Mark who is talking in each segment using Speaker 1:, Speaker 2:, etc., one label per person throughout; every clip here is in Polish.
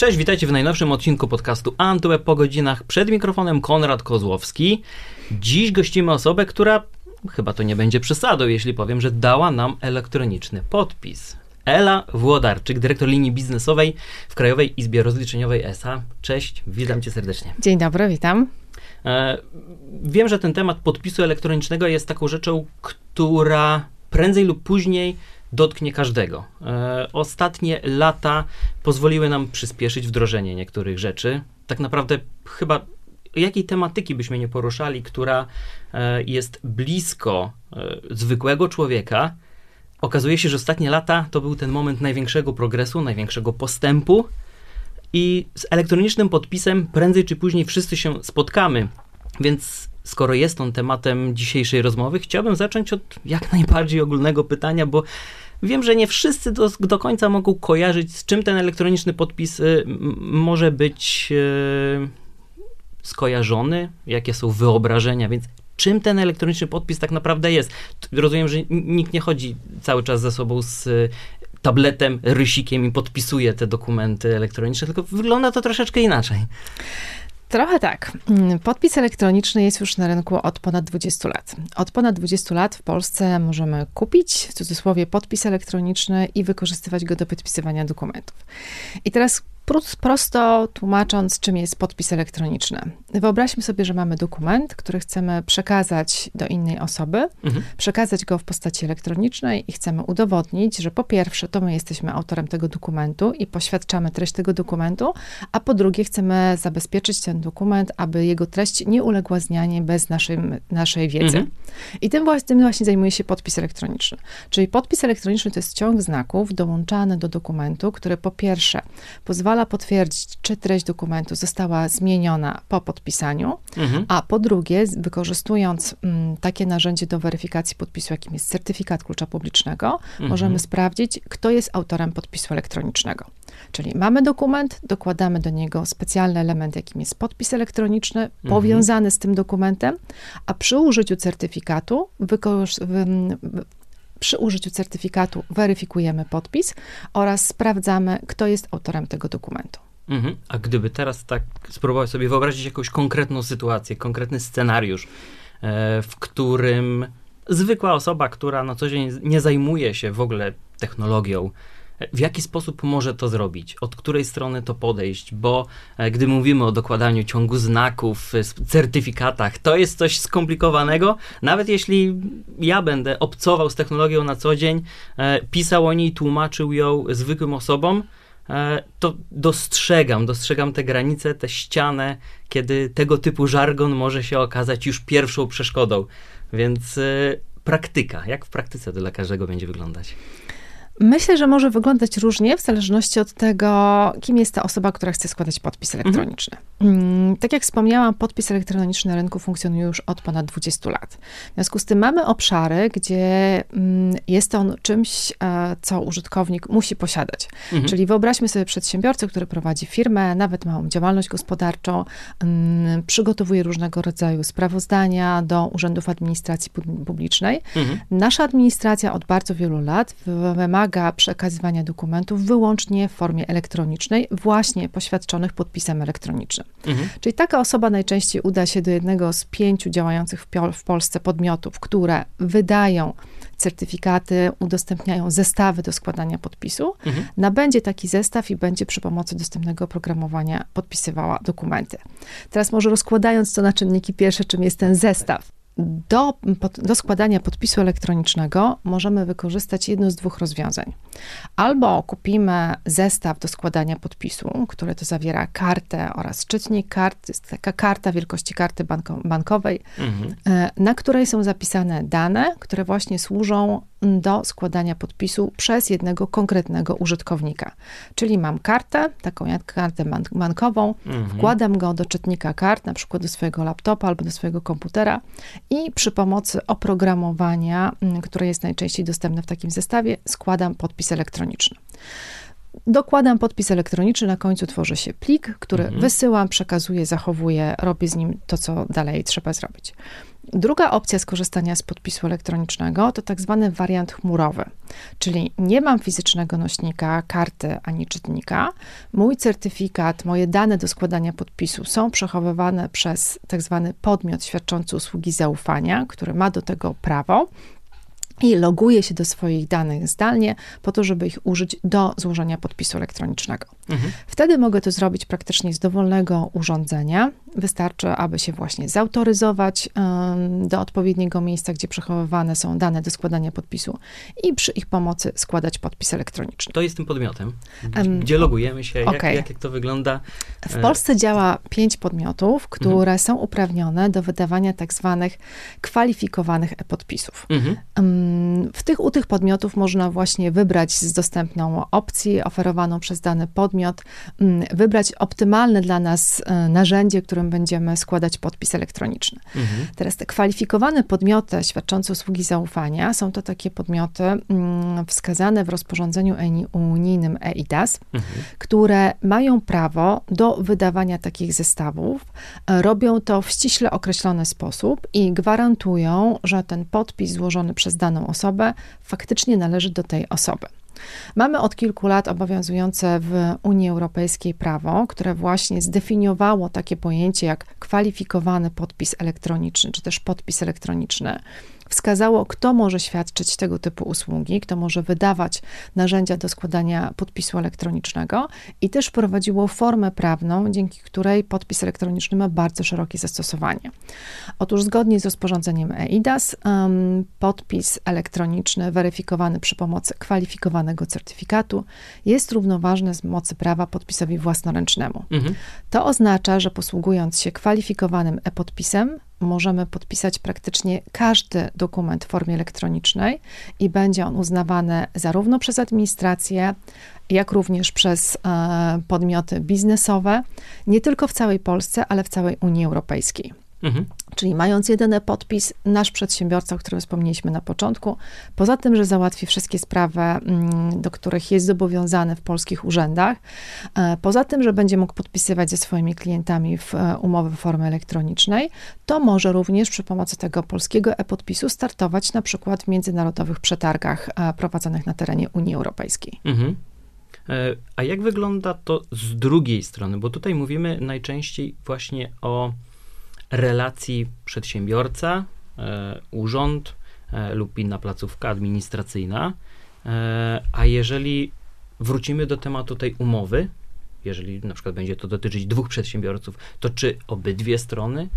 Speaker 1: Cześć, witajcie w najnowszym odcinku podcastu Antweb po godzinach. Przed mikrofonem Konrad Kozłowski. Dziś gościmy osobę, która, chyba to nie będzie przesadą, jeśli powiem, że dała nam elektroniczny podpis. Ela Włodarczyk, dyrektor linii biznesowej w Krajowej Izbie Rozliczeniowej ESA. Cześć, witam cię serdecznie.
Speaker 2: Dzień dobry, witam.
Speaker 1: E, wiem, że ten temat podpisu elektronicznego jest taką rzeczą, która prędzej lub później dotknie każdego. E, ostatnie lata pozwoliły nam przyspieszyć wdrożenie niektórych rzeczy. Tak naprawdę chyba jakiej tematyki byśmy nie poruszali, która e, jest blisko e, zwykłego człowieka, okazuje się, że ostatnie lata to był ten moment największego progresu, największego postępu. I z elektronicznym podpisem prędzej czy później wszyscy się spotkamy. Więc skoro jest on tematem dzisiejszej rozmowy, chciałbym zacząć od jak najbardziej ogólnego pytania, bo wiem, że nie wszyscy do, do końca mogą kojarzyć, z czym ten elektroniczny podpis y, może być y, skojarzony, jakie są wyobrażenia, więc czym ten elektroniczny podpis tak naprawdę jest. Rozumiem, że nikt nie chodzi cały czas ze sobą z y, tabletem, rysikiem i podpisuje te dokumenty elektroniczne, tylko wygląda to troszeczkę inaczej.
Speaker 2: Trochę tak. Mm, podpis elektroniczny jest już na rynku od ponad 20 lat. Od ponad 20 lat w Polsce możemy kupić, w cudzysłowie, podpis elektroniczny i wykorzystywać go do podpisywania dokumentów. I teraz prosto tłumacząc, czym jest podpis elektroniczny. Wyobraźmy sobie, że mamy dokument, który chcemy przekazać do innej osoby, mhm. przekazać go w postaci elektronicznej i chcemy udowodnić, że po pierwsze, to my jesteśmy autorem tego dokumentu i poświadczamy treść tego dokumentu, a po drugie, chcemy zabezpieczyć ten dokument, aby jego treść nie uległa zmianie bez naszej, naszej wiedzy. Mhm. I tym właśnie, tym właśnie zajmuje się podpis elektroniczny. Czyli podpis elektroniczny to jest ciąg znaków dołączany do dokumentu, który po pierwsze pozwala pozwala potwierdzić, czy treść dokumentu została zmieniona po podpisaniu, mhm. a po drugie, wykorzystując m, mm, takie narzędzie do weryfikacji podpisu, jakim jest certyfikat klucza publicznego, mhm. możemy sprawdzić, kto jest autorem podpisu elektronicznego. Czyli mamy dokument, dokładamy do niego specjalny element, jakim jest podpis elektroniczny, mhm. powiązany z tym dokumentem, a przy użyciu certyfikatu przy użyciu certyfikatu weryfikujemy podpis oraz sprawdzamy, kto jest autorem tego dokumentu.
Speaker 1: Mhm. A gdyby teraz tak spróbować sobie wyobrazić jakąś konkretną sytuację, konkretny scenariusz, e, w którym zwykła osoba, która na co dzień nie zajmuje się w ogóle technologią, w jaki sposób może to zrobić? Od której strony to podejść? Bo e, gdy mówimy o dokładaniu ciągu znaków, e, certyfikatach, to jest coś skomplikowanego. Nawet jeśli ja będę obcował z technologią na co dzień, e, pisał o niej, tłumaczył ją zwykłym osobom, to dostrzegam, dostrzegam te granice, tę ścianę, kiedy tego typu żargon może się okazać już pierwszą przeszkodą. Więc praktyka, jak w praktyce to dla każdego będzie wyglądać?
Speaker 2: Myślę, że może wyglądać różnie w zależności od tego, kim jest ta osoba, która chce składać podpis mhm. elektroniczny. Mhm. Tak jak wspomniałam, podpis elektroniczny na rynku funkcjonuje już od ponad 20 lat. W związku z tym mamy obszary, gdzie mm, jest on czymś, e, co użytkownik musi posiadać. Mhm. Czyli wyobraźmy sobie przedsiębiorcę, który prowadzi firmę, nawet małą działalność gospodarczą, mm, przygotowuje różnego rodzaju sprawozdania do urzędów administracji publicznej. Mhm. Nasza administracja od bardzo wielu lat wymaga wymaga przekazywania dokumentów wyłącznie w formie elektronicznej, właśnie poświadczonych podpisem elektronicznym. Mhm. Czyli taka osoba najczęściej uda się do jednego z pięciu działających w, w Polsce podmiotów, które wydają certyfikaty, udostępniają zestawy do składania podpisu, mhm. nabędzie taki zestaw i będzie przy pomocy dostępnego oprogramowania podpisywała dokumenty. Teraz może rozkładając to na czynniki pierwsze, czym jest ten zestaw do, do składania podpisu elektronicznego możemy wykorzystać jedno z dwóch rozwiązań. Albo kupimy zestaw do składania podpisu, który to zawiera kartę oraz czytnik kart. To jest taka karta wielkości karty banko, bankowej, mhm. E, na której są zapisane dane, które właśnie służą do składania podpisu przez jednego konkretnego użytkownika. Czyli mam kartę, taką jak kartę bankową, mhm. wkładam go do czytnika kart, na przykład do swojego laptopa albo do swojego komputera i przy pomocy oprogramowania, mm, które jest najczęściej dostępne w takim zestawie, składam podpis elektroniczny. Dokładam podpis elektroniczny, na końcu tworzy się plik, który mhm. wysyłam, przekazuję, zachowuję, robię z nim to, co dalej trzeba zrobić. Druga opcja skorzystania z podpisu elektronicznego to tak zwany wariant chmurowy, czyli nie mam fizycznego nośnika, karty ani czytnika. Mój certyfikat, moje dane do składania podpisu są przechowywane przez tak zwany podmiot świadczący usługi zaufania, który ma do tego prawo i loguję się do swoich danych zdalnie po to, żeby ich użyć do złożenia podpisu elektronicznego. Mhm. Wtedy mogę to zrobić praktycznie z dowolnego urządzenia. Wystarczy, aby się właśnie zautoryzować um, do odpowiedniego miejsca, gdzie przechowywane są dane do składania podpisu i przy ich pomocy składać podpis elektroniczny.
Speaker 1: To jest tym podmiotem. Gdzie logujemy się? Okay. Jak, jak, to wygląda?
Speaker 2: W Polsce działa pięć podmiotów, które mhm. są uprawnione do wydawania tak zwanych kwalifikowanych e-podpisów. Mhm. Um, w tych, u tych podmiotów można właśnie wybrać z dostępną opcji oferowaną przez dany podmiot, wybrać optymalne dla nas e, narzędzie, którym będziemy składać podpis elektroniczny. Mhm. Teraz te kwalifikowane podmioty świadczące usługi zaufania są to takie podmioty wskazane w rozporządzeniu unijnym EIDAS, mhm. które mają prawo do wydawania takich zestawów. E, robią to w ściśle określony sposób i gwarantują, że ten podpis złożony przez daną osobę faktycznie należy do tej osoby. Mamy od kilku lat obowiązujące w Unii Europejskiej prawo, które właśnie zdefiniowało takie pojęcie jak kwalifikowany podpis elektroniczny, czy też podpis elektroniczny wskazało, kto może świadczyć tego typu usługi, kto może wydawać narzędzia do składania podpisu elektronicznego i też wprowadziło formę prawną, dzięki której podpis elektroniczny ma bardzo szerokie zastosowanie. Otóż zgodnie z rozporządzeniem EIDAS, podpis elektroniczny weryfikowany przy pomocy kwalifikowanego certyfikatu jest równoważny z mocy prawa podpisowi własnoręcznemu. Mhm. To oznacza, że posługując się kwalifikowanym e-podpisem, możemy podpisać praktycznie każdy dokument w formie elektronicznej i będzie on uznawany zarówno przez administrację, jak również przez e, podmioty biznesowe, nie tylko w całej Polsce, ale w całej Unii Europejskiej. Mhm. Czyli mając jedyny podpis, nasz przedsiębiorca, o którym wspomnieliśmy na początku, poza tym, że załatwi wszystkie sprawy, mm, do których jest zobowiązany w polskich urzędach, e, poza tym, że będzie mógł podpisywać ze swoimi klientami w e, umowy w formie elektronicznej, to może również przy pomocy tego polskiego e-podpisu startować na przykład w międzynarodowych przetargach e, prowadzonych na terenie Unii Europejskiej. Mhm.
Speaker 1: A jak wygląda to z drugiej strony? Bo tutaj mówimy najczęściej właśnie o relacji przedsiębiorca, e, urząd e, lub inna placówka administracyjna. E, a jeżeli wrócimy do tematu tej umowy, jeżeli na przykład będzie to dotyczyć dwóch przedsiębiorców, to czy obydwie strony,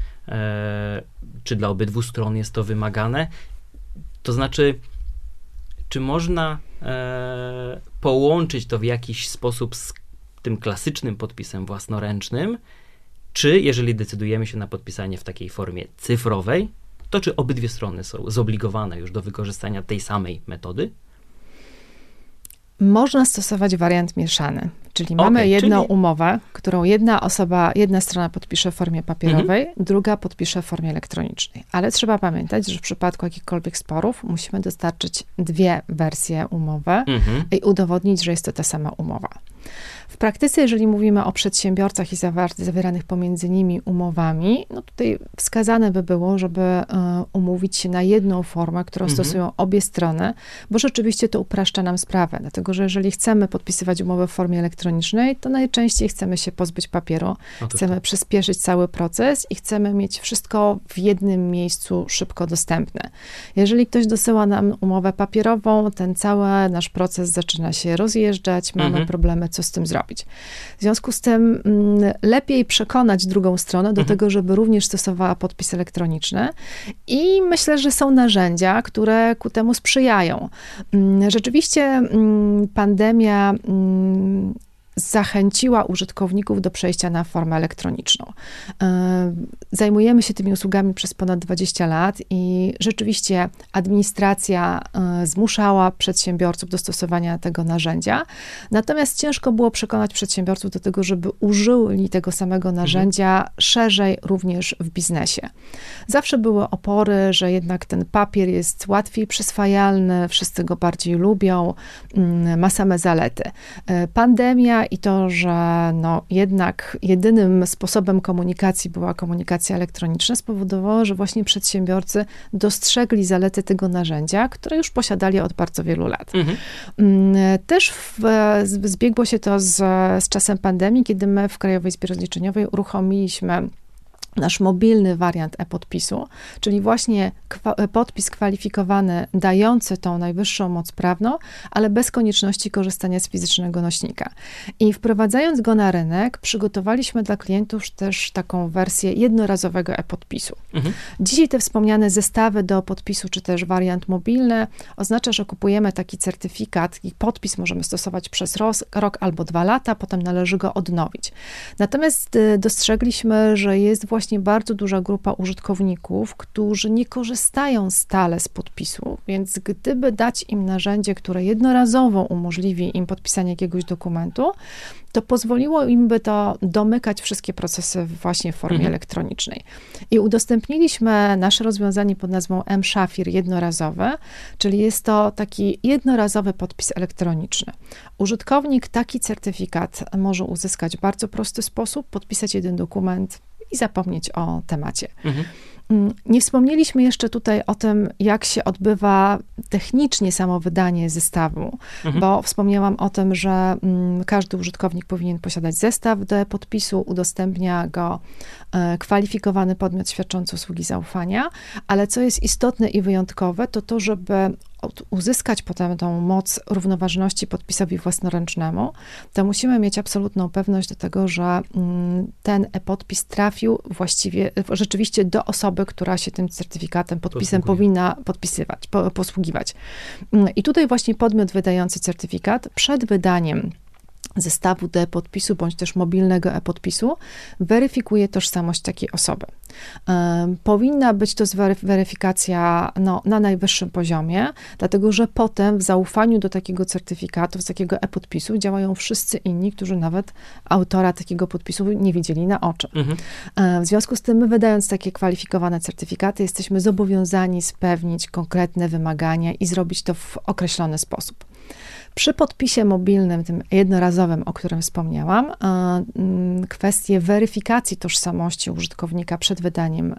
Speaker 1: czy dla obydwu stron jest to wymagane? To znaczy, czy można połączyć to w jakiś sposób z tym klasycznym podpisem własnoręcznym, czy jeżeli decydujemy się na podpisanie w takiej formie cyfrowej, to czy obydwie strony są zobligowane już do wykorzystania tej samej metody?
Speaker 2: Można stosować wariant mieszany, czyli okay, mamy jedną czyli... umowę, którą jedna osoba, jedna strona podpisze w formie papierowej, mhm. druga podpisze w formie elektronicznej. Ale trzeba pamiętać, że w przypadku jakichkolwiek sporów musimy dostarczyć dwie wersje umowy mhm. i udowodnić, że jest to ta sama umowa. W praktyce, jeżeli mówimy o przedsiębiorcach i zawieranych pomiędzy nimi umowami, no tutaj wskazane by było, żeby e, umówić się na jedną formę, którą mhm. stosują obie strony, bo rzeczywiście to upraszcza nam sprawę, dlatego że jeżeli chcemy podpisywać umowę w formie elektronicznej, to najczęściej chcemy się pozbyć papieru, no chcemy tak. przyspieszyć cały proces i chcemy mieć wszystko w jednym miejscu szybko dostępne. Jeżeli ktoś dosyła nam umowę papierową, ten cały nasz proces zaczyna się rozjeżdżać, mamy mhm. problemy, co z tym zrobić zrobić. W związku z tym mm, lepiej przekonać drugą stronę do mhm. tego, żeby również stosowała podpis elektroniczny i myślę, że są narzędzia, które ku temu sprzyjają. Mm, rzeczywiście mm, pandemia zachęciła użytkowników do przejścia na formę elektroniczną. E, zajmujemy się tymi usługami przez ponad 20 lat i rzeczywiście administracja e, zmuszała przedsiębiorców do stosowania tego narzędzia. Natomiast ciężko było przekonać przedsiębiorców do tego, żeby użyli tego samego mhm. narzędzia mhm. szerzej również w biznesie. Zawsze były opory, że jednak ten papier jest łatwiej przyswajalny, wszyscy go bardziej lubią, mm, ma same zalety. E, pandemia i to, że no jednak jedynym sposobem komunikacji była komunikacja elektroniczna, spowodowało, że właśnie przedsiębiorcy dostrzegli zalety tego narzędzia, które już posiadali od bardzo wielu lat. Mhm. Mm, też w, zbiegło się to z, z czasem pandemii, kiedy my w Krajowej Izbie Rozliczeniowej uruchomiliśmy nasz mobilny wariant e-podpisu, czyli właśnie kwa podpis kwalifikowany, dający tą najwyższą moc prawną, ale bez konieczności korzystania z fizycznego nośnika. I wprowadzając go na rynek, przygotowaliśmy dla klientów też taką wersję jednorazowego e-podpisu. Mhm. Dzisiaj te wspomniane zestawy do podpisu, czy też wariant mobilny, oznacza, że kupujemy taki certyfikat i podpis możemy stosować przez rok albo dwa lata, potem należy go odnowić. Natomiast y, dostrzegliśmy, że jest właśnie właśnie bardzo duża grupa użytkowników, którzy nie korzystają stale z podpisu, więc gdyby dać im narzędzie, które jednorazowo umożliwi im podpisanie jakiegoś dokumentu, to pozwoliło im by to domykać wszystkie procesy właśnie w formie mhm. elektronicznej. I udostępniliśmy nasze rozwiązanie pod nazwą M-Shafir jednorazowe, czyli jest to taki jednorazowy podpis elektroniczny. Użytkownik taki certyfikat może uzyskać w bardzo prosty sposób, podpisać jeden dokument i zapomnieć o temacie. Mhm. Mm, nie wspomnieliśmy jeszcze tutaj o tym, jak się odbywa technicznie samo wydanie zestawu, mhm. bo wspomniałam o tym, że mm, każdy użytkownik powinien posiadać zestaw do podpisu, udostępnia go e, kwalifikowany podmiot świadczący usługi zaufania, ale co jest istotne i wyjątkowe, to to, żeby uzyskać potem tą moc równoważności podpisowi własnoręcznemu, to musimy mieć absolutną pewność do tego, że mm, ten e-podpis trafił właściwie, rzeczywiście do osoby, która się tym certyfikatem, podpisem Posługuje. powinna podpisywać, posługiwać. Mm, I tutaj właśnie podmiot wydający certyfikat przed wydaniem zestawu e-podpisu bądź też mobilnego e-podpisu weryfikuje tożsamość takiej osoby. Powinna być to weryfikacja no, na najwyższym poziomie, dlatego że potem w zaufaniu do takiego certyfikatu, z takiego e-podpisu działają wszyscy inni, którzy nawet autora takiego podpisu nie widzieli na oczy. Mhm. W związku z tym, my wydając takie kwalifikowane certyfikaty, jesteśmy zobowiązani spełnić konkretne wymagania i zrobić to w określony sposób. Przy podpisie mobilnym, tym jednorazowym, o którym wspomniałam, mm, kwestie weryfikacji tożsamości użytkownika przed wydaniem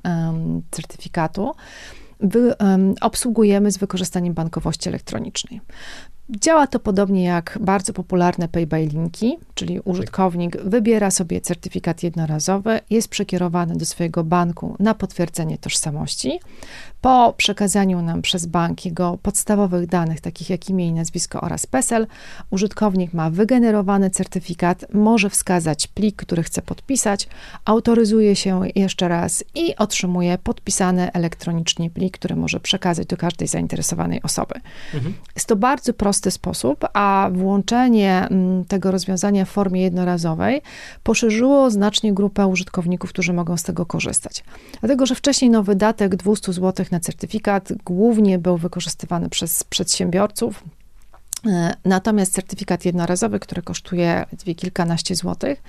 Speaker 2: certyfikatu obsługujemy z wykorzystaniem bankowości elektronicznej. Działa to podobnie jak bardzo popularne pay by linki, czyli użytkownik wybiera sobie certyfikat jednorazowy, jest przekierowany do swojego banku na potwierdzenie tożsamości. Po przekazaniu nam przez bank jego podstawowych danych, takich jak imię i nazwisko oraz PESEL, użytkownik ma wygenerowany certyfikat, może wskazać plik, który chce podpisać, autoryzuje się jeszcze raz i otrzymuje podpisany elektronicznie plik, który może przekazać do każdej zainteresowanej osoby. Mhm. Jest to bardzo prosty sposób, a włączenie mm, tego rozwiązania w formie jednorazowej poszerzyło znacznie grupę użytkowników, którzy mogą z tego korzystać. Dlatego, że wcześniej no, wydatek 200 zł na certyfikat głównie był wykorzystywany przez przedsiębiorców. E, natomiast certyfikat jednorazowy, który kosztuje kilkanaście złotych,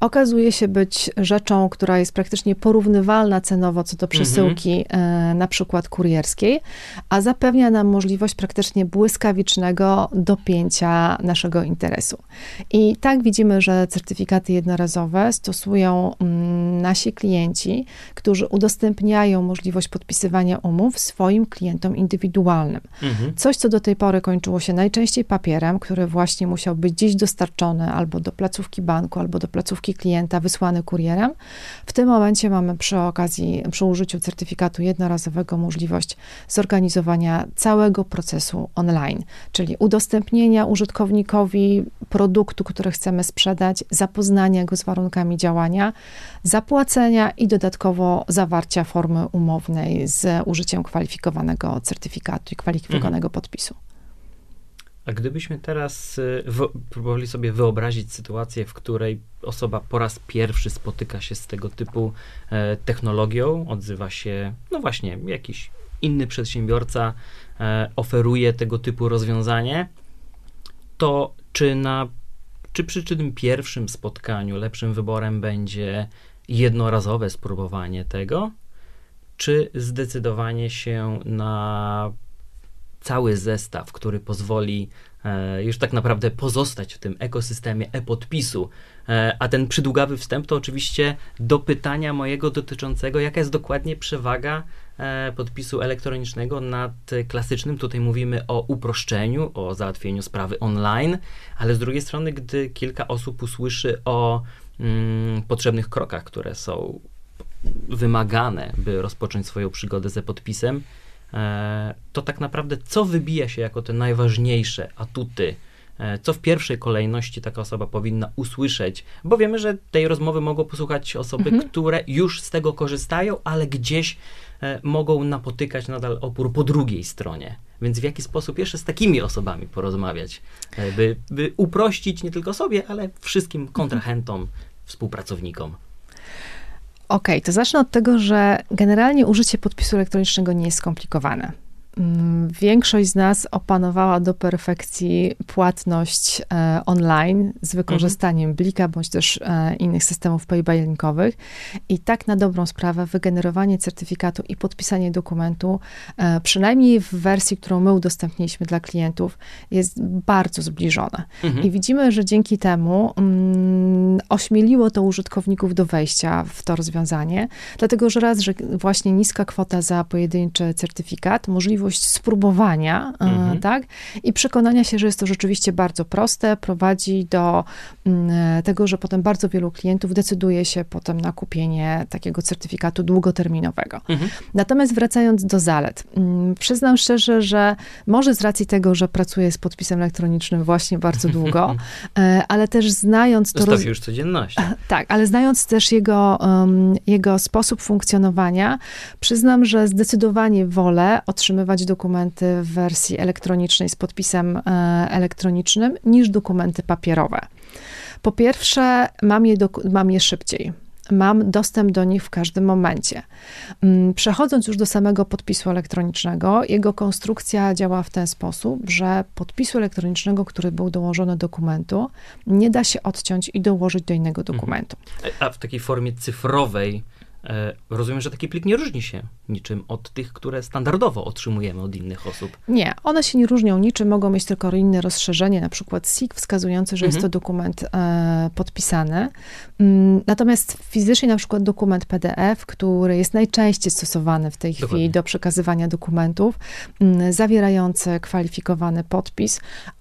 Speaker 2: okazuje się być rzeczą, która jest praktycznie porównywalna cenowo co do przesyłki mm-hmm. na przykład kurierskiej, a zapewnia nam możliwość praktycznie błyskawicznego dopięcia naszego interesu. I tak widzimy, że certyfikaty jednorazowe stosują mm, nasi klienci, którzy udostępniają możliwość podpisywania umów swoim klientom indywidualnym. Mm-hmm. Coś, co do tej pory kończyło się najczęściej papierem, który właśnie musiał być gdzieś dostarczony albo do placówki banku, albo do placówki klienta wysłany kurierem. W tym momencie mamy przy okazji, przy użyciu certyfikatu jednorazowego możliwość zorganizowania całego procesu online, czyli udostępnienia użytkownikowi produktu, który chcemy sprzedać, zapoznania go z warunkami działania, zapłacenia i dodatkowo zawarcia formy umownej z użyciem kwalifikowanego certyfikatu i kwalifikowanego mhm. podpisu.
Speaker 1: A gdybyśmy teraz y, próbowali sobie wyobrazić sytuację, w której osoba po raz pierwszy spotyka się z tego typu e, technologią, odzywa się, no właśnie, jakiś inny przedsiębiorca e, oferuje tego typu rozwiązanie, to czy na czy przy tym pierwszym spotkaniu lepszym wyborem będzie jednorazowe spróbowanie tego, czy zdecydowanie się na cały zestaw, który pozwoli e, już tak naprawdę pozostać w tym ekosystemie e-podpisu. E, a ten przydługawy wstęp to oczywiście do pytania mojego dotyczącego, jaka jest dokładnie przewaga e, podpisu elektronicznego nad klasycznym. Tutaj mówimy o uproszczeniu, o załatwieniu sprawy online, ale z drugiej strony, gdy kilka osób usłyszy o mm, potrzebnych krokach, które są wymagane, by rozpocząć swoją przygodę ze podpisem, to tak naprawdę co wybija się jako te najważniejsze atuty, e, co w pierwszej kolejności taka osoba powinna usłyszeć, bo wiemy, że tej rozmowy mogą posłuchać osoby, mhm. które już z tego korzystają, ale gdzieś e, mogą napotykać nadal opór po drugiej stronie. Więc w jaki sposób jeszcze z takimi osobami porozmawiać, by, by uprościć nie tylko sobie, ale wszystkim kontrahentom, współpracownikom.
Speaker 2: Okej, okay, to zacznę od tego, że generalnie użycie podpisu elektronicznego nie jest skomplikowane. Mm, większość z nas opanowała do perfekcji płatność e, online z wykorzystaniem mhm. Blika bądź też e, innych systemów payballinkowych i tak na dobrą sprawę wygenerowanie certyfikatu i podpisanie dokumentu, e, przynajmniej w wersji, którą my udostępniliśmy dla klientów, jest bardzo zbliżone. Mhm. I widzimy, że dzięki temu mm, ośmieliło to użytkowników do wejścia w to rozwiązanie, dlatego że raz, że właśnie niska kwota za pojedynczy certyfikat, możliwość możliwość spróbowania, e, mhm. tak? I przekonania się, że jest to rzeczywiście bardzo proste, prowadzi do mm, e, tego, że potem bardzo wielu klientów decyduje się potem na kupienie takiego certyfikatu długoterminowego. Mhm. Natomiast wracając do zalet, mm, przyznam szczerze, że może z racji tego, że pracuję z podpisem elektronicznym właśnie bardzo długo, e, ale też znając
Speaker 1: to... Roz... już codzienność.
Speaker 2: Tak, ale znając też jego, um, jego sposób funkcjonowania, przyznam, że zdecydowanie wolę otrzymywać dokumenty w wersji elektronicznej z podpisem e, elektronicznym niż dokumenty papierowe. Po pierwsze, mam je, do, mam je szybciej mam dostęp do nich w każdym momencie. Mm, przechodząc już do samego podpisu elektronicznego, jego konstrukcja działa w ten sposób, że podpisu elektronicznego, który był dołożony do dokumentu, nie da się odciąć i dołożyć do innego mhm. dokumentu.
Speaker 1: A w takiej formie cyfrowej rozumiem, że taki plik nie różni się niczym od tych, które standardowo otrzymujemy od innych osób.
Speaker 2: Nie, one się nie różnią niczym, mogą mieć tylko inne rozszerzenie, na przykład SIG wskazujący, że mhm. jest to dokument e, podpisany. Mm, natomiast fizycznie na przykład dokument PDF, który jest najczęściej stosowany w tej chwili Dokładnie. do przekazywania dokumentów, mm, zawierający kwalifikowany podpis,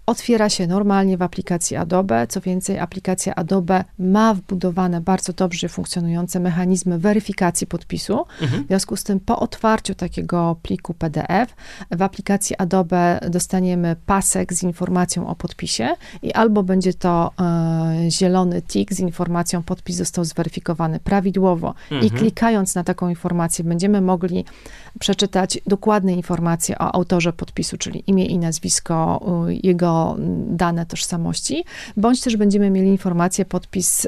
Speaker 2: otwiera się normalnie w aplikacji Adobe. Co więcej, aplikacja Adobe ma wbudowane bardzo dobrze funkcjonujące mechanizmy weryfikacji podpisu. Mhm. W związku z tym, po otwarciu takiego pliku PDF, w aplikacji Adobe dostaniemy pasek z informacją o podpisie i albo będzie to e, zielony tik z informacją, podpis został zweryfikowany prawidłowo, mhm. i klikając na taką informację, będziemy mogli przeczytać dokładne informacje o autorze podpisu, czyli imię i nazwisko, jego dane tożsamości, bądź też będziemy mieli informację, podpis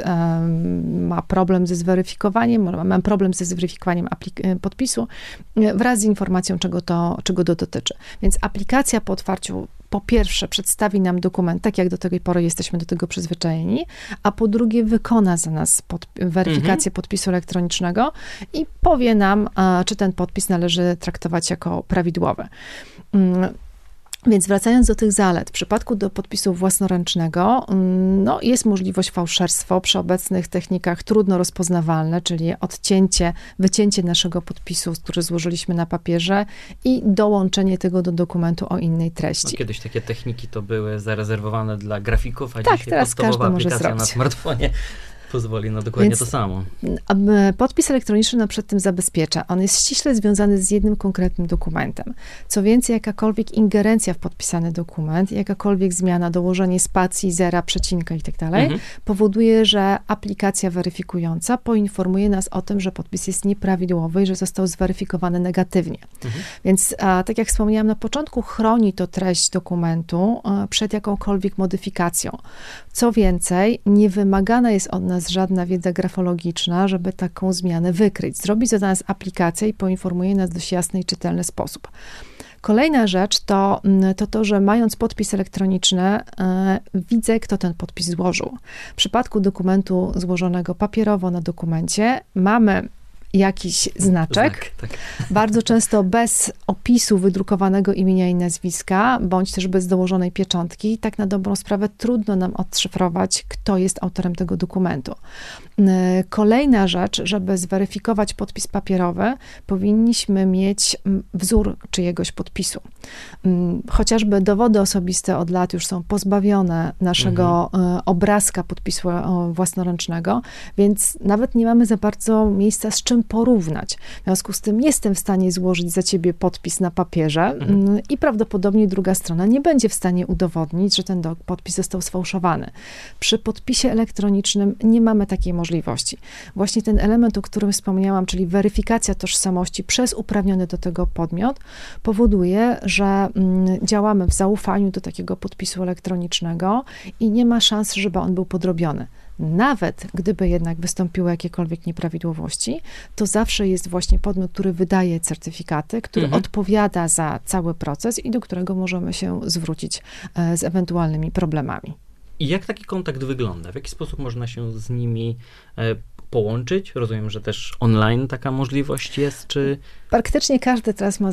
Speaker 2: ma problem ze zweryfikowaniem, mam problem ze zweryfikowaniem e, podpisu e, wraz z informacją, czego to, czego to dotyczy. Więc aplikacja po otwarciu po pierwsze przedstawi nam dokument, tak jak do tej pory jesteśmy do tego przyzwyczajeni, a po drugie wykona za nas pod, weryfikację mhm. podpisu elektronicznego i powie nam, czy ten podpis należy traktować jako prawidłowy. Więc wracając do tych zalet, w przypadku do podpisu własnoręcznego, mm, no, jest możliwość fałszerstwa przy obecnych technikach trudno rozpoznawalne, czyli odcięcie, wycięcie naszego podpisu, który złożyliśmy na papierze i dołączenie tego do dokumentu o innej treści.
Speaker 1: No, kiedyś takie techniki to były zarezerwowane dla grafików, a tak, dzisiaj teraz podstawowa aplikacja na smartfonie pozwoli na dokładnie Więc to samo.
Speaker 2: Podpis elektroniczny na przed tym zabezpiecza. On jest ściśle związany z jednym konkretnym dokumentem. Co więcej, jakakolwiek ingerencja w podpisany dokument, jakakolwiek zmiana, dołożenie spacji, zera, przecinka itd. Tak mhm. powoduje, że aplikacja weryfikująca poinformuje nas o tym, że podpis jest nieprawidłowy i że został zweryfikowany negatywnie. Mhm. Więc, a, tak jak wspomniałam na początku, chroni to treść dokumentu a, przed jakąkolwiek modyfikacją. Co więcej, nie wymagana jest od nas nas żadna wiedza grafologiczna, żeby taką zmianę wykryć. Zrobi za nas aplikację i poinformuje nas w dość jasny i czytelny sposób. Kolejna rzecz to, mm, to to, że mając podpis elektroniczny, e, widzę, kto ten podpis złożył. W przypadku dokumentu złożonego papierowo na dokumencie mamy jakiś znaczek.
Speaker 1: Znak, tak.
Speaker 2: Bardzo często bez opisu wydrukowanego imienia i nazwiska, bądź też bez dołożonej pieczątki. Tak na dobrą sprawę trudno nam odszyfrować, kto jest autorem tego dokumentu. Kolejna rzecz, żeby zweryfikować podpis papierowy, powinniśmy mieć wzór czyjegoś podpisu. Chociażby dowody osobiste od lat już są pozbawione naszego mhm. E, obrazka podpisu e, własnoręcznego, więc nawet nie mamy za bardzo miejsca z czym porównać. W związku z tym jestem w stanie złożyć za ciebie podpis na papierze mhm. Mm, i prawdopodobnie druga strona nie będzie w stanie udowodnić, że ten podpis został sfałszowany. Przy podpisie elektronicznym nie mamy takiej możliwości. Właśnie ten element, o którym wspomniałam, czyli weryfikacja tożsamości przez uprawniony do tego podmiot, powoduje, że mm, działamy w zaufaniu do takiego podpisu elektronicznego i nie ma szans, żeby on był podrobiony nawet gdyby jednak wystąpiły jakiekolwiek nieprawidłowości, to zawsze jest właśnie podmiot, który wydaje certyfikaty, który mhm. odpowiada za cały proces i do którego możemy się zwrócić e, z ewentualnymi problemami.
Speaker 1: I jak taki kontakt wygląda? W jaki sposób można się z nimi e, połączyć? Rozumiem, że też online taka możliwość jest, czy...
Speaker 2: Praktycznie każdy teraz ma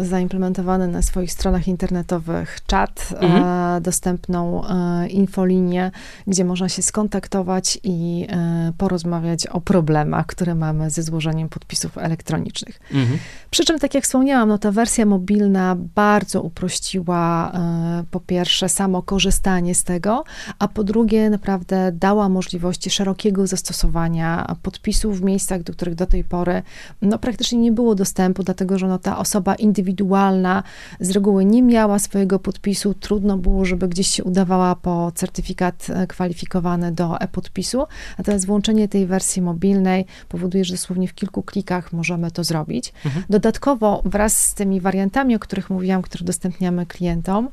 Speaker 2: zaimplementowany na swoich stronach internetowych czat, mhm. e, dostępną e, infolinię, gdzie można się skontaktować i e, porozmawiać o problemach, które mamy ze złożeniem podpisów elektronicznych. Mhm. Przy czym, tak jak wspomniałam, no ta wersja mobilna bardzo uprościła e, po pierwsze samo korzystanie z tego, a po drugie naprawdę dała możliwości szerokiego zastosowania podpisów w miejscach, do których do tej pory no, praktycznie nie było dostępu, dlatego że no, ta osoba indywidualna z reguły nie miała swojego podpisu, trudno było, żeby gdzieś się udawała po certyfikat e, kwalifikowany do e-podpisu, natomiast włączenie tej wersji mobilnej powoduje, że dosłownie w kilku klikach możemy to zrobić. Mhm. Dodatkowo wraz z tymi wariantami, o których mówiłam, które udostępniamy klientom,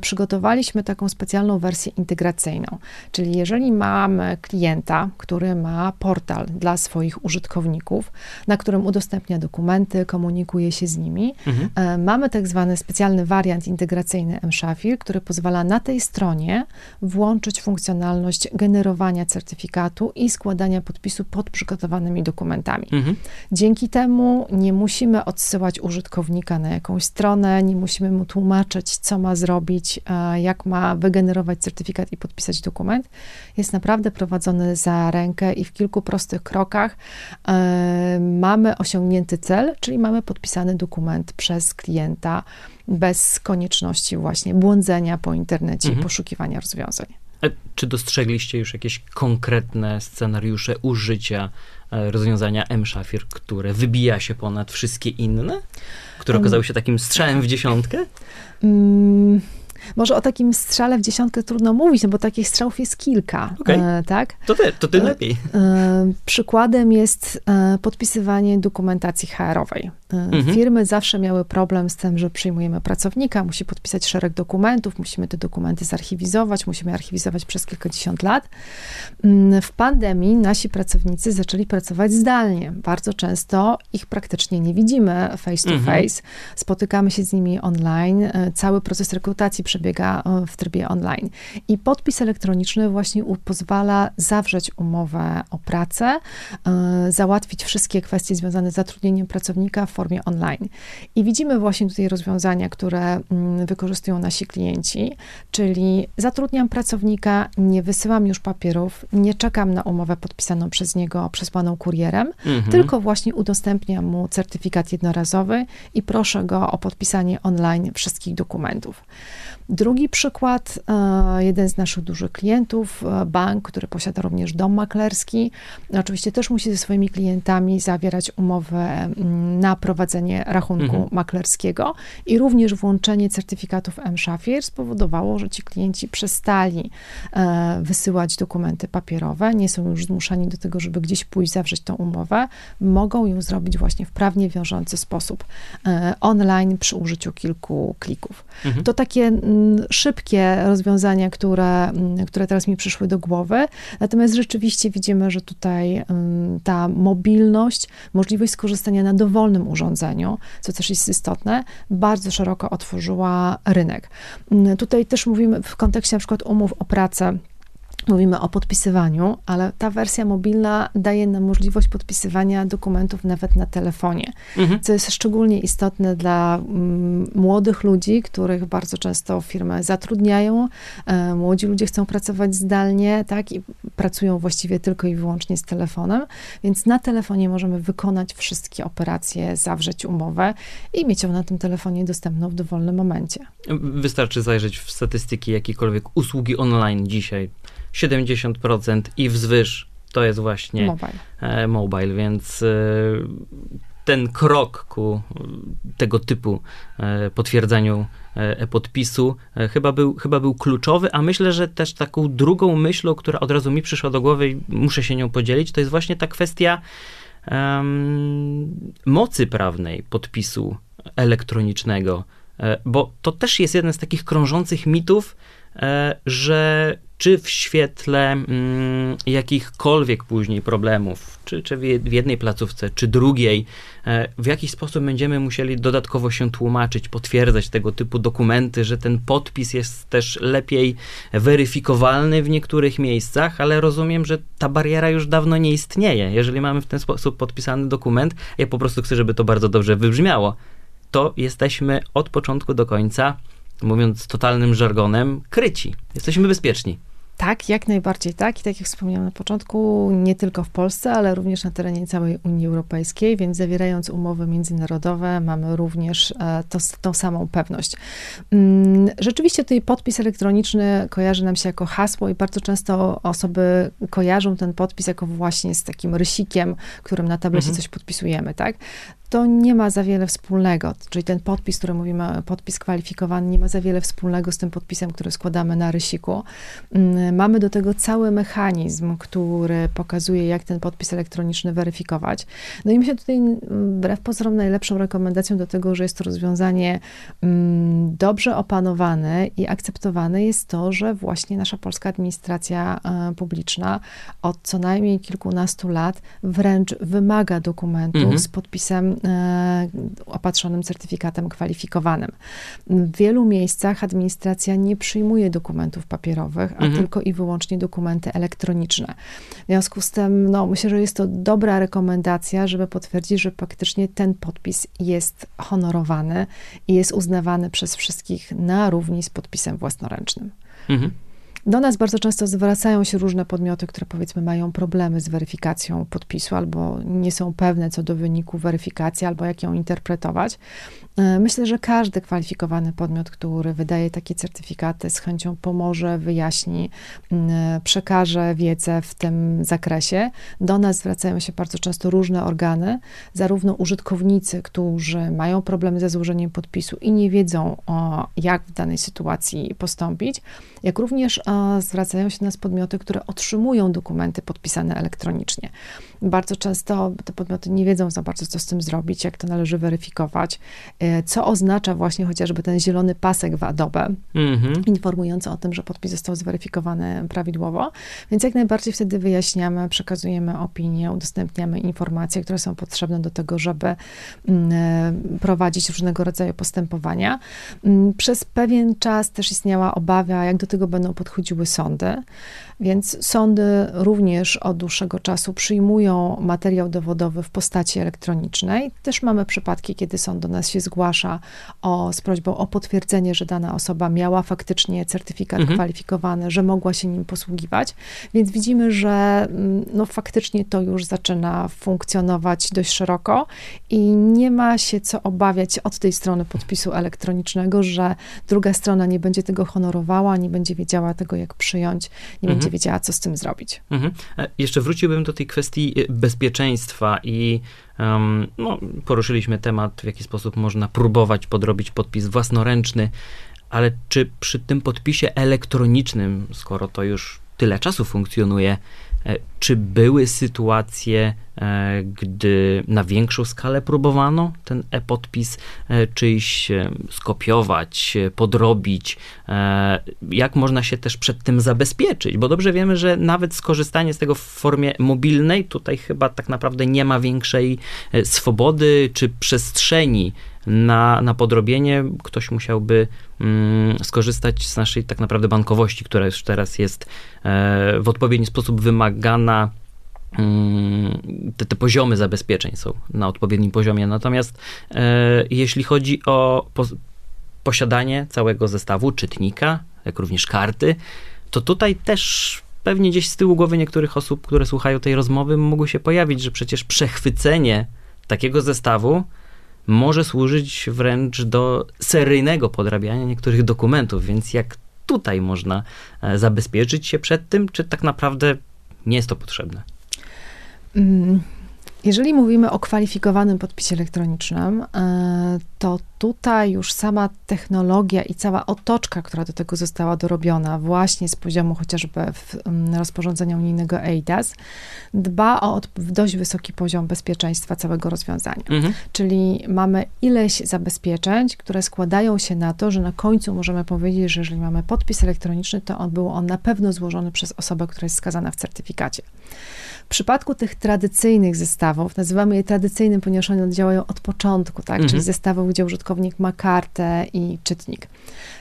Speaker 2: przygotowaliśmy taką specjalną wersję integracyjną. Czyli jeżeli mamy klienta, który ma portal dla swoich użytkowników, na którym udostępnia dokumenty, komunikuje się z nimi, mhm. E, mamy tak zwany specjalny wariant integracyjny mShafir, który pozwala na tej stronie włączyć funkcjonalność generowania certyfikatu i składania podpisu pod przygotowanymi dokumentami. Mhm. Dzięki temu nie musimy odsyłać użytkownika na jakąś stronę, nie musimy mu tłumaczyć, co ma zrobić, e, jak ma wygenerować certyfikat i podpisać dokument. Jest naprawdę prowadzony za rękę i w kilku prostych krokach e, mamy osiągnięty cel, czyli mamy podpisany dokument przez klienta bez konieczności właśnie błądzenia po internecie mhm. i poszukiwania rozwiązań.
Speaker 1: A czy dostrzegliście już jakieś konkretne scenariusze użycia e, rozwiązania M-Shafir, które wybija się ponad wszystkie inne? Które okazały się takim strzałem w dziesiątkę?
Speaker 2: Mm. Może o takim strzale w dziesiątkę trudno mówić, no bo takich strzałów jest kilka, okay. e, tak?
Speaker 1: To ty, to ty e, lepiej.
Speaker 2: E, przykładem jest podpisywanie dokumentacji HR-owej. Mhm. Firmy zawsze miały problem z tym, że przyjmujemy pracownika, musi podpisać szereg dokumentów, musimy te dokumenty zarchiwizować, musimy archiwizować przez kilkadziesiąt lat. Mm, w pandemii nasi pracownicy zaczęli pracować zdalnie. Bardzo często ich praktycznie nie widzimy face to mhm. face. Spotykamy się z nimi online. Cały proces rekrutacji przebiega e, w trybie online. I podpis elektroniczny właśnie pozwala zawrzeć umowę o pracę, załatwić wszystkie kwestie związane z zatrudnieniem pracownika w formie online. I widzimy właśnie tutaj rozwiązania, które mm, wykorzystują nasi klienci, czyli zatrudniam pracownika, nie wysyłam już papierów, nie czekam na umowę podpisaną przez niego, przesłaną kurierem, mhm. tylko właśnie udostępniam mu certyfikat jednorazowy i proszę go o podpisanie online wszystkich dokumentów. Drugi przykład, e, jeden z naszych dużych klientów, e, bank, który posiada również dom maklerski, oczywiście też musi ze swoimi klientami zawierać umowę mm, na prowadzenie rachunku mhm. maklerskiego i również włączenie certyfikatów M-Shafir spowodowało, że ci klienci przestali e, wysyłać dokumenty papierowe, nie są już zmuszani do tego, żeby gdzieś pójść, zawrzeć tą umowę, mogą ją zrobić właśnie w prawnie wiążący sposób online przy użyciu kilku klików. Mhm. To takie szybkie rozwiązania, które, które teraz mi przyszły do głowy. Natomiast rzeczywiście widzimy, że tutaj ta mobilność, możliwość skorzystania na dowolnym urządzeniu, co też jest istotne, bardzo szeroko otworzyła rynek. Tutaj też mówimy w kontekście na przykład umów o pracę Mówimy o podpisywaniu, ale ta wersja mobilna daje nam możliwość podpisywania dokumentów nawet na telefonie, mhm. co jest szczególnie istotne dla mm, młodych ludzi, których bardzo często firmy zatrudniają. E, młodzi ludzie chcą pracować zdalnie, tak, i pracują właściwie tylko i wyłącznie z telefonem, więc na telefonie możemy wykonać wszystkie operacje, zawrzeć umowę i mieć ją na tym telefonie dostępną w dowolnym momencie.
Speaker 1: Wystarczy zajrzeć w statystyki jakiejkolwiek usługi online dzisiaj 70% i wzwyż. To jest właśnie
Speaker 2: mobile,
Speaker 1: e, mobile więc e, ten krok ku tego typu e, potwierdzeniu e-podpisu e, chyba był, chyba był kluczowy, a myślę, że też taką drugą myślą, która od razu mi przyszła do głowy i muszę się nią podzielić, to jest właśnie ta kwestia um, mocy prawnej podpisu elektronicznego, e, bo to też jest jeden z takich krążących mitów, że czy w świetle mm, jakichkolwiek później problemów, czy, czy w jednej placówce, czy drugiej, e, w jakiś sposób będziemy musieli dodatkowo się tłumaczyć, potwierdzać tego typu dokumenty, że ten podpis jest też lepiej weryfikowalny w niektórych miejscach, ale rozumiem, że ta bariera już dawno nie istnieje. Jeżeli mamy w ten sposób podpisany dokument, ja po prostu chcę, żeby to bardzo dobrze wybrzmiało, to jesteśmy od początku do końca mówiąc totalnym żargonem, kryci. Jesteśmy bezpieczni.
Speaker 2: Tak, jak najbardziej tak. I tak jak wspomniałam na początku, nie tylko w Polsce, ale również na terenie całej Unii Europejskiej, więc zawierając umowy międzynarodowe, mamy również e, to, tą samą pewność. Mm, rzeczywiście tutaj podpis elektroniczny kojarzy nam się jako hasło i bardzo często osoby kojarzą ten podpis jako właśnie z takim rysikiem, którym na tablecie mhm. coś podpisujemy, tak? To nie ma za wiele wspólnego. Czyli ten podpis, który mówimy, podpis kwalifikowany, nie ma za wiele wspólnego z tym podpisem, który składamy na rysiku. Mm, mamy do tego cały mechanizm, który pokazuje, jak ten podpis elektroniczny weryfikować. No i myślę tutaj, mm, wbrew pozorom, najlepszą rekomendacją do tego, że jest to rozwiązanie mm, dobrze opanowane i akceptowane jest to, że właśnie nasza polska administracja e, publiczna od co najmniej kilkunastu lat wręcz wymaga dokumentów mhm. z podpisem opatrzonym certyfikatem kwalifikowanym. W wielu miejscach administracja nie przyjmuje dokumentów papierowych, a mhm. tylko i wyłącznie dokumenty elektroniczne. W związku z tym, no, myślę, że jest to dobra rekomendacja, żeby potwierdzić, że faktycznie ten podpis jest honorowany i jest uznawany przez wszystkich na równi z podpisem własnoręcznym. Mhm. Do nas bardzo często zwracają się różne podmioty, które powiedzmy mają problemy z weryfikacją podpisu albo nie są pewne co do wyniku weryfikacji, albo jak ją interpretować. E, myślę, że każdy kwalifikowany podmiot, który wydaje takie certyfikaty, z chęcią pomoże, wyjaśni, przekaże wiedzę w tym zakresie. Do nas zwracają się bardzo często różne organy, zarówno użytkownicy, którzy mają problemy ze złożeniem podpisu i nie wiedzą, jak w danej sytuacji postąpić, jak również zwracają się do nas podmioty, które otrzymują dokumenty podpisane elektronicznie. Bardzo często te podmioty nie wiedzą za bardzo, co z tym zrobić, jak to należy weryfikować, e, co oznacza właśnie chociażby ten zielony pasek w Adobe, mm-hmm. informujący o tym, że podpis został zweryfikowany prawidłowo. Więc jak najbardziej wtedy wyjaśniamy, przekazujemy opinię, udostępniamy informacje, które są potrzebne do tego, żeby mm, e, prowadzić różnego rodzaju postępowania. Mm, przez pewien czas też istniała obawa, jak do tego będą podchodziły sądy. Więc sądy również od dłuższego czasu przyjmują materiał dowodowy w postaci elektronicznej. Też mamy przypadki, kiedy sąd do nas się zgłasza o, z prośbą o potwierdzenie, że dana osoba miała faktycznie certyfikat mhm. kwalifikowany, że mogła się nim posługiwać. Więc widzimy, że mm, no, faktycznie to już zaczyna funkcjonować dość szeroko i nie ma się co obawiać od tej strony podpisu elektronicznego, że druga strona nie będzie tego honorowała, nie będzie wiedziała tego, jak przyjąć, nie mhm. będzie wiedziała, co z tym zrobić.
Speaker 1: Mhm. E, jeszcze wróciłbym do tej kwestii e, bezpieczeństwa i no, poruszyliśmy temat, w jaki sposób można próbować podrobić podpis własnoręczny, ale czy przy tym podpisie elektronicznym, skoro to już tyle czasu funkcjonuje, czy były sytuacje, e, gdy na większą skalę próbowano ten e-podpis e, czyjś e, skopiować, podrobić? Jak można się też przed tym zabezpieczyć? Bo dobrze wiemy, że nawet skorzystanie z tego w formie mobilnej, tutaj chyba tak naprawdę nie ma większej swobody czy przestrzeni na, na podrobienie. Ktoś musiałby mm, skorzystać z naszej tak naprawdę bankowości, która już teraz jest e, w odpowiedni sposób wymagana mm, te, te, poziomy zabezpieczeń są na odpowiednim poziomie. Natomiast e, jeśli chodzi o po, posiadanie całego zestawu czytnika, jak również karty, to tutaj też pewnie gdzieś z tyłu głowy niektórych osób, które słuchają tej rozmowy, mogło się pojawić, że przecież przechwycenie takiego zestawu może służyć wręcz do seryjnego podrabiania niektórych dokumentów, więc jak tutaj można e, zabezpieczyć się przed tym, czy tak naprawdę nie jest to potrzebne?
Speaker 2: Mm, jeżeli mówimy o kwalifikowanym podpisie elektronicznym, e, to tutaj już sama technologia i cała otoczka, która do tego została dorobiona właśnie z poziomu chociażby rozporządzenia unijnego EIDAS, dba o dość wysoki poziom bezpieczeństwa całego rozwiązania. Mhm. Czyli mamy ileś zabezpieczeń, które składają się na to, że na końcu możemy powiedzieć, że jeżeli mamy podpis elektroniczny, to on był on na pewno złożony przez osobę, która jest skazana w certyfikacie. W przypadku tych tradycyjnych zestawów, nazywamy je tradycyjnym, ponieważ one działają od początku, tak? Mhm. Czyli zestawów, gdzie użytkownik ma kartę i czytnik.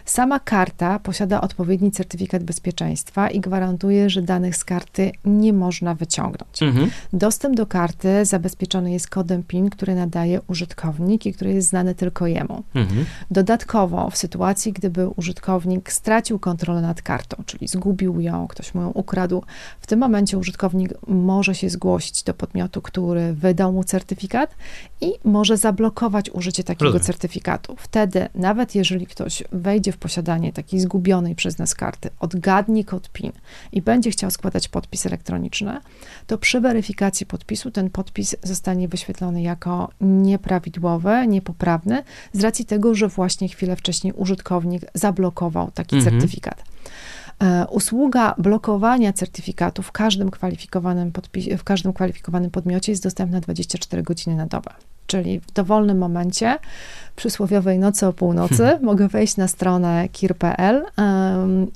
Speaker 2: Sama karta posiada odpowiedni certyfikat bezpieczeństwa i gwarantuje, że danych z karty nie można wyciągnąć. Mhm. Dostęp do karty zabezpieczony jest kodem PIN, który nadaje użytkownik i który jest znany tylko jemu. Mhm. Dodatkowo, w sytuacji, gdyby użytkownik stracił kontrolę nad kartą, czyli zgubił ją, ktoś mu ją ukradł, w tym momencie użytkownik może się zgłosić do podmiotu, który wydał mu certyfikat i może zablokować użycie takiego Rozumiem. certyfikatu. Wtedy, nawet jeżeli ktoś wejdzie w posiadanie takiej zgubionej przez nas karty, odgadnie kod PIN i będzie chciał składać podpis elektroniczny, to przy weryfikacji podpisu ten podpis zostanie wyświetlony jako nieprawidłowy, niepoprawny, z racji tego, że właśnie chwilę wcześniej użytkownik zablokował taki mhm. certyfikat. E, usługa blokowania certyfikatu w każdym kwalifikowanym, podpis- w każdym kwalifikowanym podmiocie jest dostępna 24 godziny na dobę. Czyli w dowolnym momencie, przysłowiowej nocy o północy, hmm. mogę wejść na stronę kir.pl,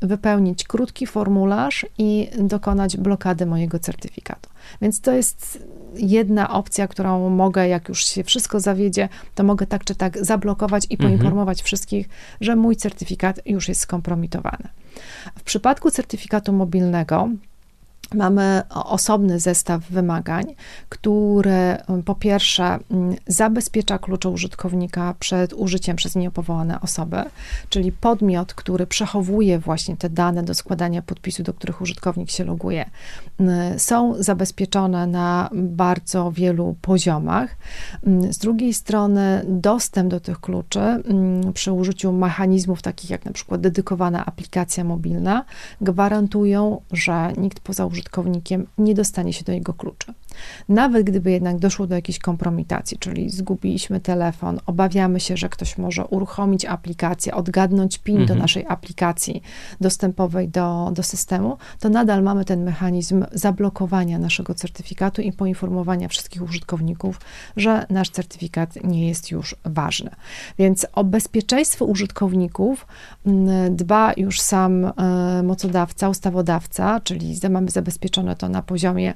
Speaker 2: wypełnić krótki formularz i dokonać blokady mojego certyfikatu. Więc to jest jedna opcja, którą mogę, jak już się wszystko zawiedzie, to mogę tak czy tak zablokować i mhm. poinformować mhm. wszystkich, że mój certyfikat już jest skompromitowany. W przypadku certyfikatu mobilnego, Mamy osobny zestaw wymagań, który po pierwsze zabezpiecza klucze użytkownika przed użyciem przez nieopowołane osoby, czyli podmiot, który przechowuje właśnie te dane do składania podpisu, do których użytkownik się loguje, są zabezpieczone na bardzo wielu poziomach. Z drugiej strony dostęp do tych kluczy przy użyciu mechanizmów takich jak na przykład dedykowana aplikacja mobilna gwarantują, że nikt poza użytkownikiem nie dostanie się do jego kluczy. Nawet gdyby jednak doszło do jakiejś kompromitacji, czyli zgubiliśmy telefon, obawiamy się, że ktoś może uruchomić aplikację, odgadnąć PIN mhm. do naszej aplikacji dostępowej do, do systemu, to nadal mamy ten mechanizm zablokowania naszego certyfikatu i poinformowania wszystkich użytkowników, że nasz certyfikat nie jest już ważny. Więc o bezpieczeństwo użytkowników mm, dba już sam e, mocodawca, ustawodawca, czyli mamy zabezpieczone to na poziomie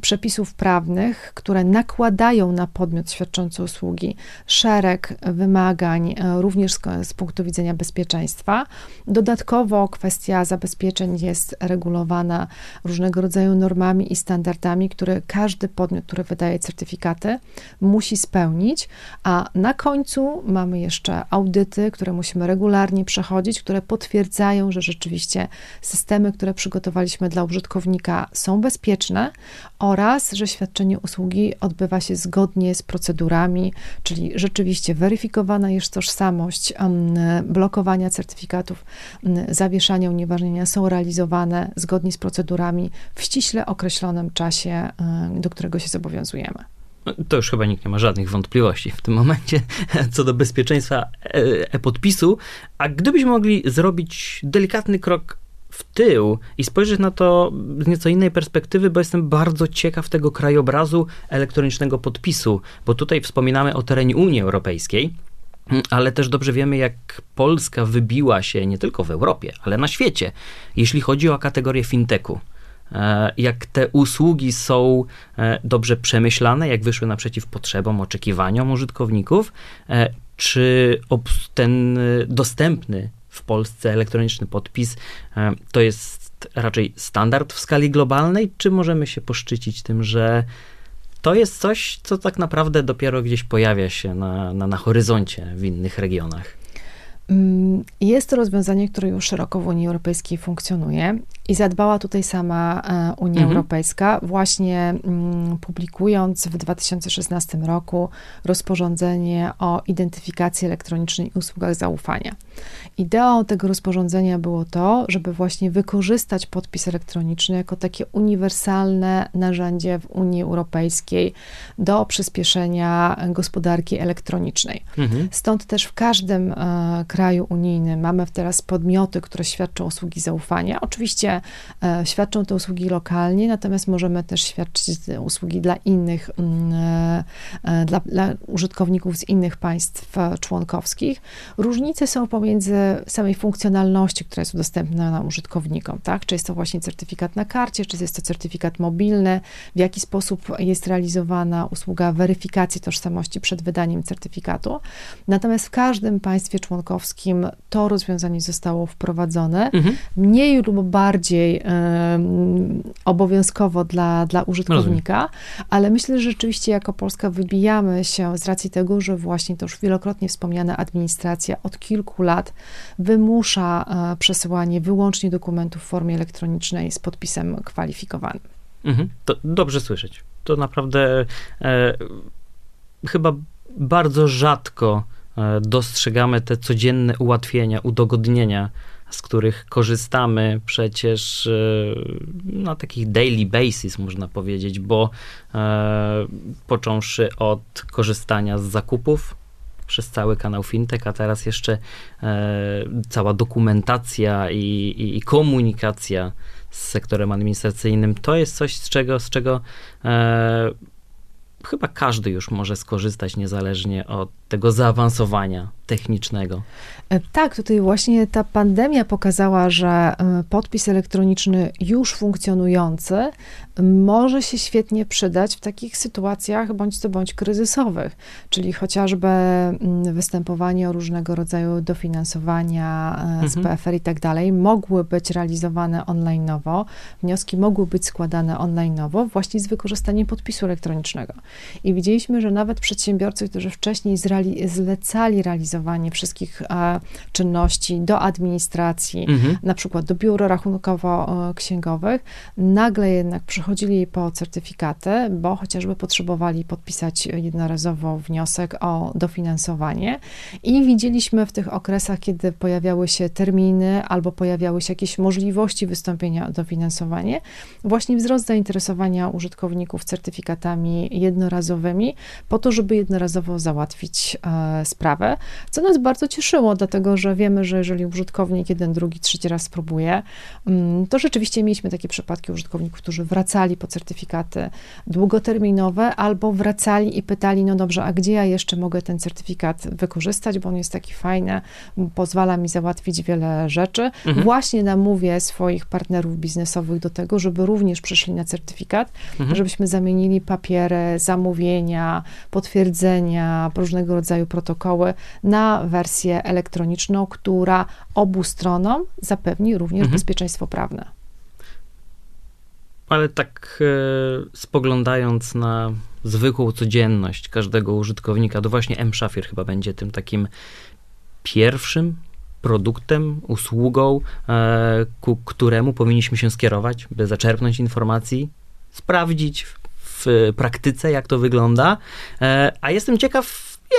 Speaker 2: przepisów prawnych, które nakładają na podmiot świadczący usługi szereg wymagań, e, również z, z punktu widzenia bezpieczeństwa. Dodatkowo kwestia zabezpieczeń jest regulowana różnego rodzaju normami i standardami, które każdy podmiot, który wydaje certyfikaty, musi spełnić, a na końcu mamy jeszcze audyty, które musimy regularnie przechodzić, które potwierdzają, że rzeczywiście systemy, które przygotowaliśmy dla użytkownika są bezpieczne oraz, że świadczenie usługi odbywa się zgodnie z procedurami, czyli rzeczywiście weryfikowana jest tożsamość, blokowania certyfikatów, zawieszania, unieważnienia są realizowane zgodnie z procedurami w ściśle określonym czasie, do którego się zobowiązujemy.
Speaker 1: No, to już chyba nikt nie ma żadnych wątpliwości w tym momencie co do bezpieczeństwa e, e-podpisu. A gdybyśmy mogli zrobić delikatny krok w tył i spojrzeć na to z nieco innej perspektywy, bo jestem bardzo ciekaw tego krajobrazu elektronicznego podpisu, bo tutaj wspominamy o terenie Unii Europejskiej. Ale też dobrze wiemy, jak Polska wybiła się nie tylko w Europie, ale na świecie, jeśli chodzi o kategorię fintechu. E, jak te usługi są e, dobrze przemyślane, jak wyszły naprzeciw potrzebom, oczekiwaniom użytkowników, e, czy ten dostępny w Polsce elektroniczny podpis to jest raczej standard w skali globalnej, czy możemy się poszczycić tym, że to jest coś, co tak naprawdę dopiero gdzieś pojawia się na, na, na horyzoncie w innych regionach?
Speaker 2: Mm, jest to rozwiązanie, które już szeroko w Unii Europejskiej funkcjonuje i zadbała tutaj sama e, Unia mhm. Europejska, właśnie mm, publikując w 2016 roku rozporządzenie o identyfikacji elektronicznej i usługach zaufania. Ideą tego rozporządzenia było to, żeby właśnie wykorzystać podpis elektroniczny jako takie uniwersalne narzędzie w Unii Europejskiej do przyspieszenia gospodarki elektronicznej. Mhm. Stąd też w każdym e, kraju unijnym mamy teraz podmioty, które świadczą usługi zaufania. Oczywiście e, świadczą te usługi lokalnie, natomiast możemy też świadczyć usługi dla innych, mm, e, e, dla, dla użytkowników z innych państw członkowskich. Różnice są pomiędzy samej funkcjonalności, która jest udostępniona użytkownikom, tak? Czy jest to właśnie certyfikat na karcie, czy jest to certyfikat mobilny, w jaki sposób jest realizowana usługa weryfikacji tożsamości przed wydaniem certyfikatu. Natomiast w każdym państwie członkowskim to rozwiązanie zostało wprowadzone, mhm. mniej lub bardziej um, obowiązkowo dla, dla użytkownika, Rozumiem. ale myślę, że rzeczywiście jako Polska wybijamy się z racji tego, że właśnie to już wielokrotnie wspomniana administracja od kilku lat wymusza e, przesyłanie wyłącznie dokumentów w formie elektronicznej z podpisem kwalifikowanym.
Speaker 1: Mhm, to dobrze słyszeć. To naprawdę e, chyba bardzo rzadko e, dostrzegamy te codzienne ułatwienia, udogodnienia, z których korzystamy przecież e, na takich daily basis, można powiedzieć, bo e, począwszy od korzystania z zakupów, przez cały kanał fintech, a teraz jeszcze e, cała dokumentacja i, i, i, komunikacja z sektorem administracyjnym, to jest coś, z czego, z czego e, chyba każdy już może skorzystać, niezależnie od tego zaawansowania technicznego.
Speaker 2: E, tak, tutaj właśnie ta pandemia pokazała, że e, podpis elektroniczny już funkcjonujący może się świetnie przydać w takich sytuacjach bądź to bądź kryzysowych, czyli chociażby mm, występowanie o różnego rodzaju dofinansowania e, z mhm. PFR i tak dalej, mogły być realizowane online'owo, wnioski mogły być składane online'owo właśnie z wykorzystaniem podpisu elektronicznego. I widzieliśmy, że nawet przedsiębiorcy, którzy wcześniej zreali zlecali wszystkich e, czynności do administracji, mhm. na przykład do biur rachunkowo-księgowych, nagle jednak przychodzili po certyfikaty, bo chociażby potrzebowali podpisać jednorazowo wniosek o dofinansowanie. I widzieliśmy w tych okresach, kiedy pojawiały się terminy albo pojawiały się jakieś możliwości wystąpienia o dofinansowanie, właśnie wzrost zainteresowania użytkowników certyfikatami jednorazowymi po to, żeby jednorazowo załatwić e, sprawę, co nas bardzo cieszyło, dlatego że wiemy, że jeżeli użytkownik jeden, drugi, trzeci raz spróbuje, mm, to rzeczywiście mieliśmy takie przypadki użytkowników, którzy wracali po certyfikaty długoterminowe albo wracali i pytali, no dobrze, a gdzie ja jeszcze mogę ten certyfikat wykorzystać, bo on jest taki fajny, pozwala mi załatwić wiele rzeczy. Mhm. Właśnie namówię swoich partnerów biznesowych do tego, żeby również przyszli na certyfikat, mhm. żebyśmy zamienili papiery, zamówienia, potwierdzenia, różnego rodzaju protokoły na wersję elektroniczną, która obu stronom zapewni również mhm. bezpieczeństwo prawne.
Speaker 1: Ale tak e, spoglądając na zwykłą codzienność każdego użytkownika, to właśnie M-Shafir chyba będzie tym takim pierwszym produktem, usługą, e, ku któremu powinniśmy się skierować, by zaczerpnąć informacji, sprawdzić w praktyce, jak to wygląda. E, a jestem ciekaw,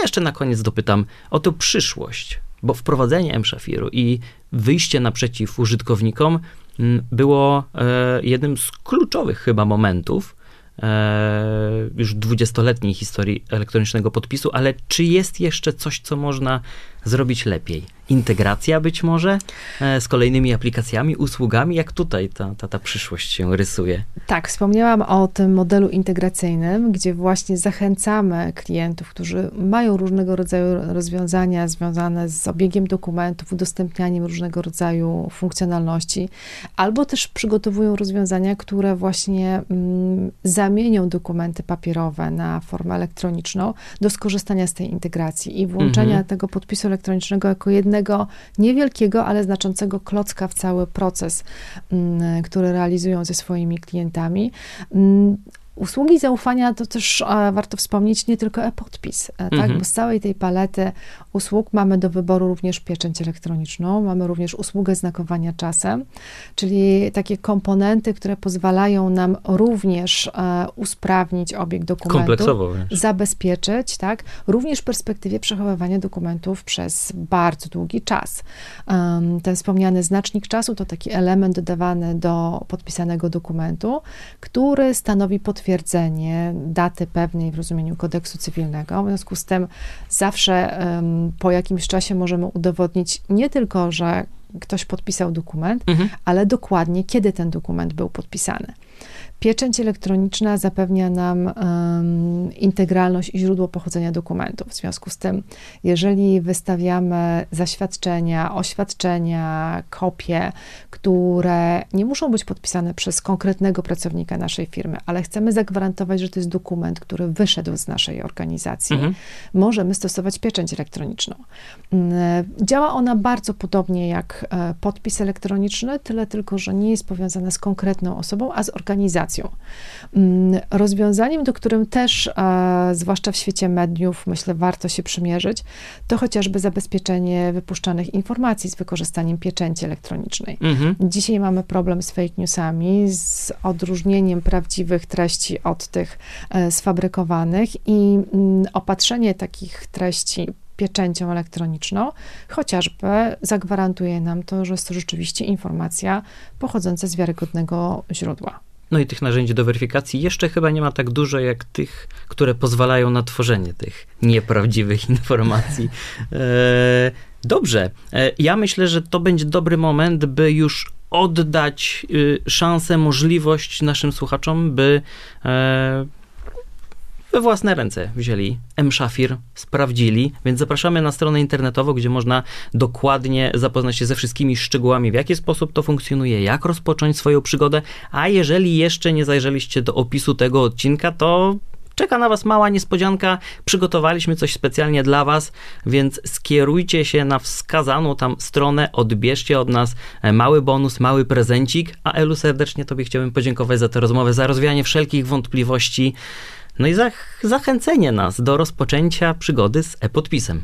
Speaker 1: jeszcze na koniec dopytam o tę przyszłość, bo wprowadzenie M-Shafiru i wyjście naprzeciw użytkownikom mm, było e, jednym z kluczowych chyba momentów e, już dwudziestoletniej historii elektronicznego podpisu, ale czy jest jeszcze coś, co można zrobić lepiej? Integracja być może e, z kolejnymi aplikacjami, usługami? Jak tutaj ta, ta, ta przyszłość się rysuje?
Speaker 2: Tak, wspomniałam o tym modelu integracyjnym, gdzie właśnie zachęcamy klientów, którzy mają różnego rodzaju rozwiązania związane z obiegiem dokumentów, udostępnianiem różnego rodzaju funkcjonalności, albo też przygotowują rozwiązania, które właśnie mm, zamienią dokumenty papierowe na formę elektroniczną do skorzystania z tej integracji i włączenia mhm. tego podpisu elektronicznego jako jednego niewielkiego, ale znaczącego klocka w cały proces, mm, który realizują ze swoimi klientami. Usługi zaufania to też e, warto wspomnieć nie tylko e-podpis, e, tak? Mhm. Bo z całej tej palety usług mamy do wyboru również pieczęć elektroniczną, mamy również usługę znakowania czasem, czyli takie komponenty, które pozwalają nam również e, usprawnić obieg dokumentów, zabezpieczyć, tak? Również w perspektywie przechowywania dokumentów przez bardzo długi czas. Ten wspomniany znacznik czasu to taki element dodawany do podpisanego dokumentu, który stanowi potwierdzenie potwierdzenie daty pewnej w rozumieniu kodeksu cywilnego. W związku z tym zawsze po jakimś czasie możemy udowodnić nie tylko, że ktoś podpisał dokument, mhm. ale dokładnie kiedy ten dokument był podpisany. Pieczęć elektroniczna zapewnia nam um, integralność i źródło pochodzenia dokumentów. W związku z tym, jeżeli wystawiamy zaświadczenia, oświadczenia, kopie, które nie muszą być podpisane przez konkretnego pracownika naszej firmy, ale chcemy zagwarantować, że to jest dokument, który wyszedł z naszej organizacji, mhm. możemy stosować pieczęć elektroniczną. Mm, działa ona bardzo podobnie jak e, podpis elektroniczny, tyle tylko, że nie jest powiązana z konkretną osobą, a z organizacją Mm, rozwiązaniem, do którym też, zwłaszcza w świecie mediów, myślę, warto się przymierzyć, to chociażby zabezpieczenie wypuszczanych informacji z wykorzystaniem pieczęci elektronicznej. Mhm. Dzisiaj mamy problem z fake newsami, z odróżnieniem prawdziwych treści od tych e, sfabrykowanych i mm, opatrzenie takich treści pieczęcią elektroniczną, chociażby zagwarantuje nam to, że jest to rzeczywiście informacja pochodząca z wiarygodnego źródła.
Speaker 1: No i tych narzędzi do weryfikacji jeszcze chyba nie ma tak dużo, jak tych, które pozwalają na tworzenie tych nieprawdziwych informacji. E, dobrze. E, ja myślę, że to będzie dobry moment, by już oddać y, szansę, możliwość naszym słuchaczom, by e, we własne ręce wzięli M-Shafir, sprawdzili, więc zapraszamy na stronę internetową, gdzie można dokładnie zapoznać się ze wszystkimi szczegółami, w jaki sposób to funkcjonuje, jak rozpocząć swoją przygodę, a jeżeli jeszcze nie zajrzeliście do opisu tego odcinka, to czeka na Was mała niespodzianka. Przygotowaliśmy coś specjalnie dla Was, więc skierujcie się na wskazaną tam stronę, odbierzcie od nas e, mały bonus, mały prezencik. A Elu, serdecznie Tobie chciałbym podziękować za tę rozmowę, za rozwianie wszelkich wątpliwości. No i zach zachęcenie nas do rozpoczęcia przygody z e-podpisem.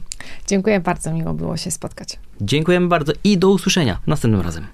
Speaker 2: Dziękuję bardzo, miło było się spotkać.
Speaker 1: Dziękujemy bardzo i do usłyszenia następnym razem.